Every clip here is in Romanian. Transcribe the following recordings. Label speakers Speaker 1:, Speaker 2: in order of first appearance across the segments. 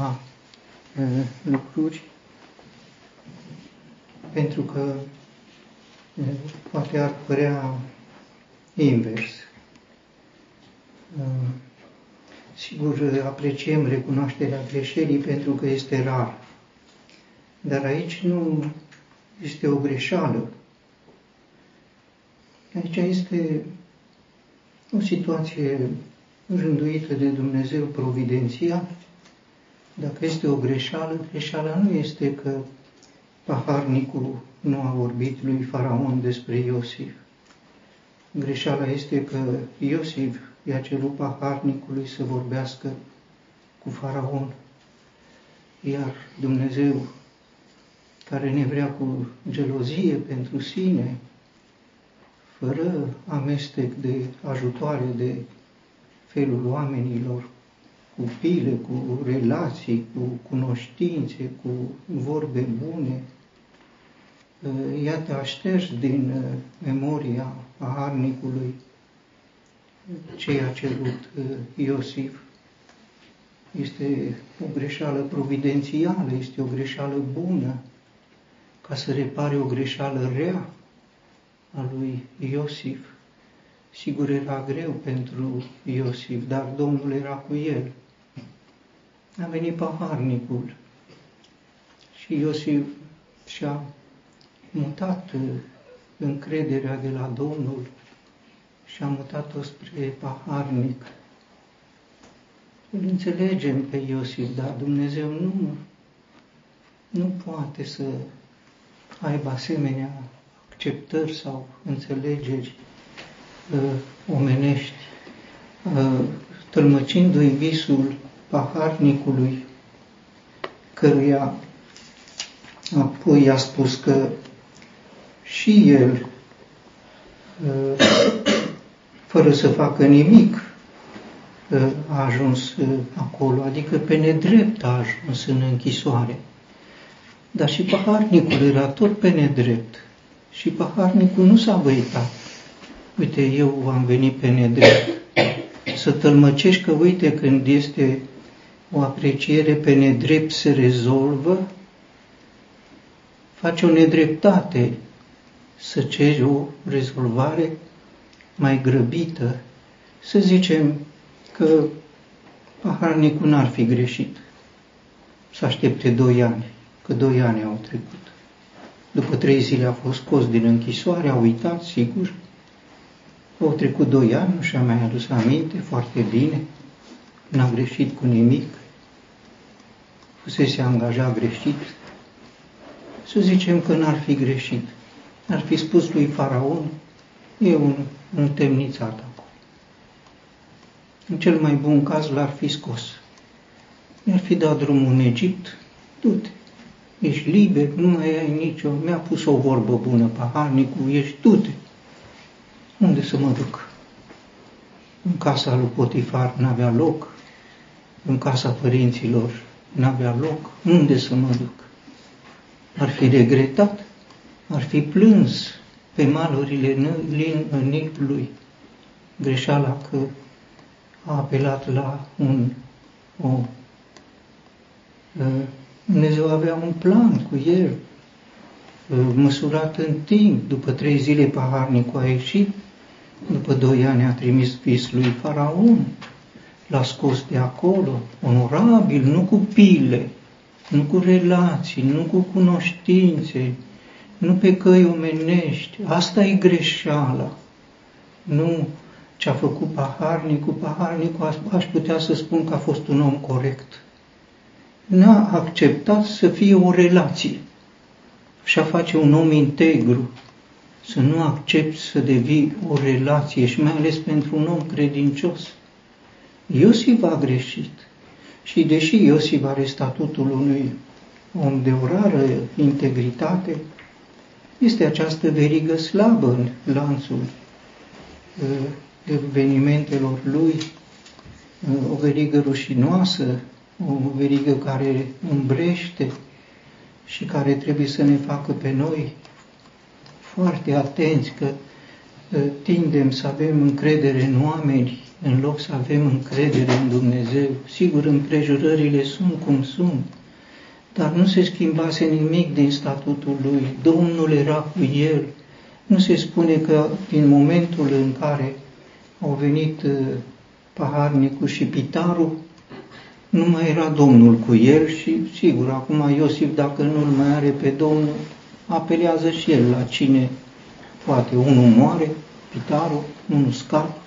Speaker 1: câteva uh, lucruri, pentru că uh, poate ar părea invers. Uh, sigur, apreciem recunoașterea greșelii pentru că este rar. Dar aici nu este o greșeală. Aici este o situație rânduită de Dumnezeu providențial. Dacă este o greșeală, greșeala nu este că paharnicul nu a vorbit lui Faraon despre Iosif. Greșeala este că Iosif i-a cerut paharnicului să vorbească cu Faraon, iar Dumnezeu, care ne vrea cu gelozie pentru sine, fără amestec de ajutoare de felul oamenilor, cu pile, cu relații, cu cunoștințe, cu vorbe bune, iată, așters din uh, memoria paharnicului ce a cerut uh, Iosif. Este o greșeală providențială, este o greșeală bună, ca să repare o greșeală rea a lui Iosif. Sigur era greu pentru Iosif, dar Domnul era cu el. A venit paharnicul și Iosif și-a mutat uh, încrederea de la Domnul și a mutat-o spre paharnic. Îl înțelegem pe Iosif, dar Dumnezeu nu, nu poate să aibă asemenea acceptări sau înțelegeri uh, omenești, uh, tălmăcindu-i visul paharnicului, căruia apoi a spus că și el, uh, fără să facă nimic, uh, a ajuns uh, acolo, adică pe nedrept a ajuns în închisoare. Dar și paharnicul era tot pe nedrept. Și paharnicul nu s-a văitat. Uite, eu am venit pe nedrept. Să tălmăcești că, uite, când este o apreciere pe nedrept se rezolvă, face o nedreptate să ceri o rezolvare mai grăbită, să zicem că paharnicul n-ar fi greșit să aștepte doi ani, că doi ani au trecut. După trei zile a fost scos din închisoare, a uitat, sigur. Au trecut doi ani, nu și-a mai adus aminte, foarte bine, n-a greșit cu nimic, fusese angajat greșit. Să zicem că n-ar fi greșit ar fi spus lui Faraon, e un, un temnițat acolo. În cel mai bun caz l-ar fi scos. Mi-ar fi dat drumul în Egipt, du-te, ești liber, nu mai ai nicio, mi-a pus o vorbă bună paharnicul, ești, du-te. Unde să mă duc? În casa lui Potifar n-avea loc, în casa părinților n-avea loc, unde să mă duc? Ar fi regretat. Ar fi plâns pe malurile Nilului greșeala că a apelat la un o, Dumnezeu avea un plan cu el, măsurat în timp. După trei zile paharnicul a ieșit, după doi ani a trimis vis lui Faraon, l-a scos de acolo, onorabil, nu cu pile, nu cu relații, nu cu cunoștințe, nu pe căi omenești. Asta e greșeala. Nu ce a făcut paharnicul. Paharnicul aș putea să spun că a fost un om corect. N-a acceptat să fie o relație. Și a face un om integru. Să nu accept să devii o relație și mai ales pentru un om credincios. Iosif a greșit. Și deși Iosif are statutul unui om de o rară integritate, este această verigă slabă în lanțul uh, evenimentelor lui, uh, o verigă rușinoasă, o verigă care îmbrește și care trebuie să ne facă pe noi foarte atenți că uh, tindem să avem încredere în oameni în loc să avem încredere în Dumnezeu. Sigur, împrejurările sunt cum sunt, dar nu se schimbase nimic din statutul lui. Domnul era cu el. Nu se spune că din momentul în care au venit uh, paharnicul și pitarul, nu mai era Domnul cu el și, sigur, acum Iosif, dacă nu-l mai are pe Domnul, apelează și el la cine poate. Unul moare, pitarul, unul scap.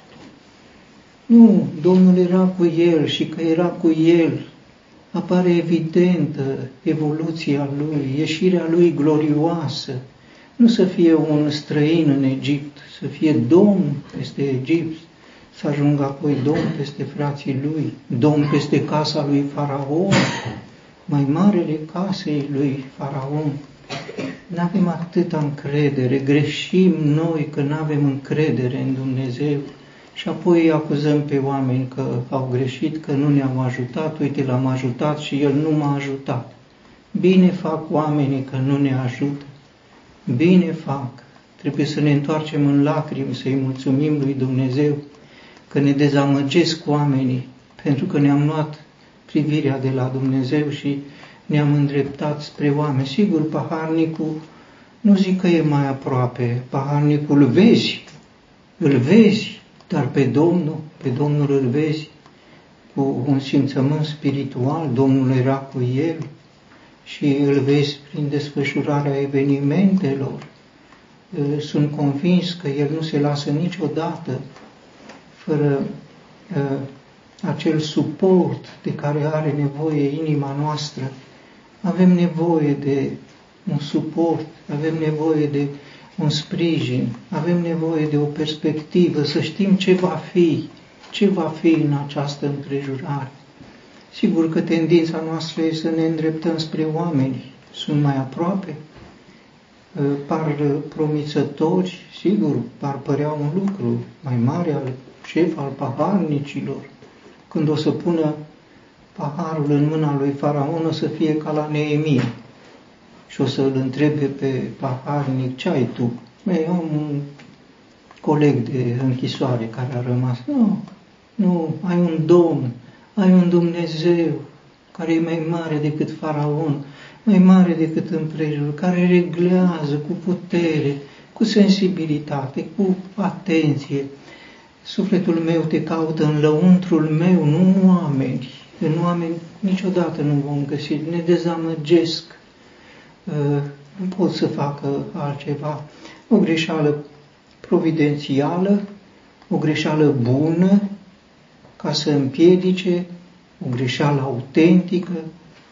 Speaker 1: Nu, Domnul era cu el și că era cu el, apare evidentă evoluția lui, ieșirea lui glorioasă. Nu să fie un străin în Egipt, să fie domn peste Egipt, să ajungă apoi domn peste frații lui, domn peste casa lui Faraon, mai marele casei lui Faraon. Nu avem atâta încredere, greșim noi că nu avem încredere în Dumnezeu și apoi îi acuzăm pe oameni că au greșit, că nu ne-au ajutat, uite l-am ajutat și el nu m-a ajutat. Bine fac oamenii că nu ne ajută, bine fac. Trebuie să ne întoarcem în lacrimi, să-i mulțumim lui Dumnezeu că ne dezamăgesc oamenii pentru că ne-am luat privirea de la Dumnezeu și ne-am îndreptat spre oameni. Sigur, paharnicul, nu zic că e mai aproape, paharnicul îl vezi, îl vezi, dar pe Domnul, pe Domnul îl vezi cu un simțământ spiritual, Domnul era cu el și îl vezi prin desfășurarea evenimentelor. Sunt convins că el nu se lasă niciodată fără uh, acel suport de care are nevoie inima noastră. Avem nevoie de un suport, avem nevoie de un sprijin, avem nevoie de o perspectivă, să știm ce va fi, ce va fi în această împrejurare. Sigur că tendința noastră este să ne îndreptăm spre oameni, sunt mai aproape, par promițători, sigur, par părea un lucru mai mare al șef al paharnicilor, când o să pună paharul în mâna lui Faraon, o să fie ca la Neemia. Și o să îl întrebe pe paharnic, ce ai tu? Ei, am un coleg de închisoare care a rămas. Nu, nu, ai un Domn, ai un Dumnezeu care e mai mare decât Faraon, mai mare decât împrejurul, care reglează cu putere, cu sensibilitate, cu atenție, Sufletul meu te caută în lăuntrul meu, nu în oameni. În oameni niciodată nu vom găsi, ne dezamăgesc, uh, nu pot să facă altceva. O greșeală providențială, o greșeală bună, ca să împiedice o greșeală autentică,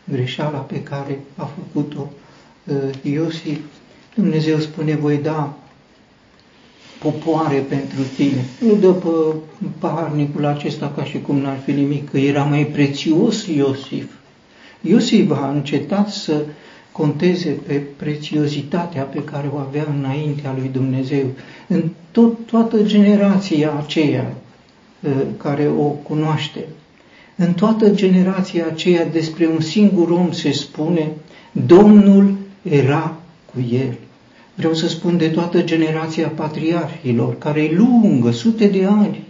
Speaker 1: greșeala pe care a făcut-o uh, Iosif. Dumnezeu spune, voi da popoare pentru tine. Nu dă pe paharnicul acesta ca și cum n-ar fi nimic, că era mai prețios Iosif. Iosif a încetat să conteze pe prețiozitatea pe care o avea înaintea lui Dumnezeu. În tot, toată generația aceea ă, care o cunoaște, în toată generația aceea despre un singur om se spune, Domnul era cu el. Vreau să spun de toată generația patriarhilor, care e lungă, sute de ani.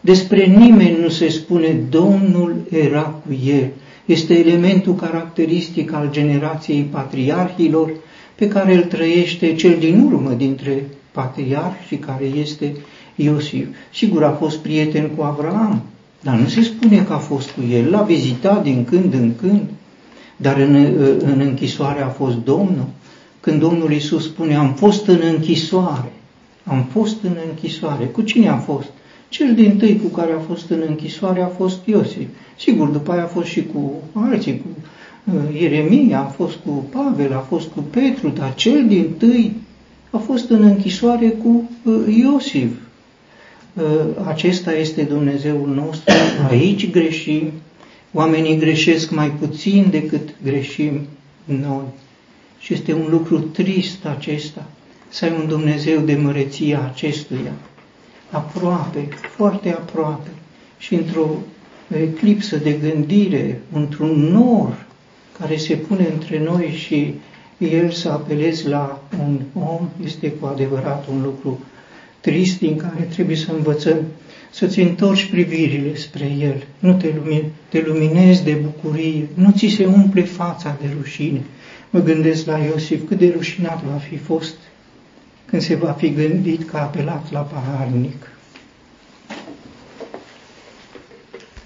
Speaker 1: Despre nimeni nu se spune Domnul era cu el. Este elementul caracteristic al generației patriarhilor pe care îl trăiește cel din urmă dintre patriarhi și care este Iosif. Sigur, a fost prieten cu Avraam, dar nu se spune că a fost cu el. L-a vizitat din când în când, dar în, în închisoare a fost Domnul când Domnul Iisus spune, am fost în închisoare, am fost în închisoare. Cu cine a fost? Cel din tâi cu care a fost în închisoare a fost Iosif. Sigur, după aia a fost și cu alții, cu uh, Ieremia, a fost cu Pavel, a fost cu Petru, dar cel din tâi a fost în închisoare cu uh, Iosif. Uh, acesta este Dumnezeul nostru, aici greșim, oamenii greșesc mai puțin decât greșim noi. Și este un lucru trist acesta, să ai un Dumnezeu de măreția acestuia, aproape, foarte aproape și într-o eclipsă de gândire, într-un nor care se pune între noi și el să apelezi la un om, este cu adevărat un lucru trist din care trebuie să învățăm să-ți întorci privirile spre el, nu te, lumine, te luminezi de bucurie, nu ți se umple fața de rușine. Mă gândesc la Iosif, cât de rușinat va fi fost când se va fi gândit că a apelat la paharnic.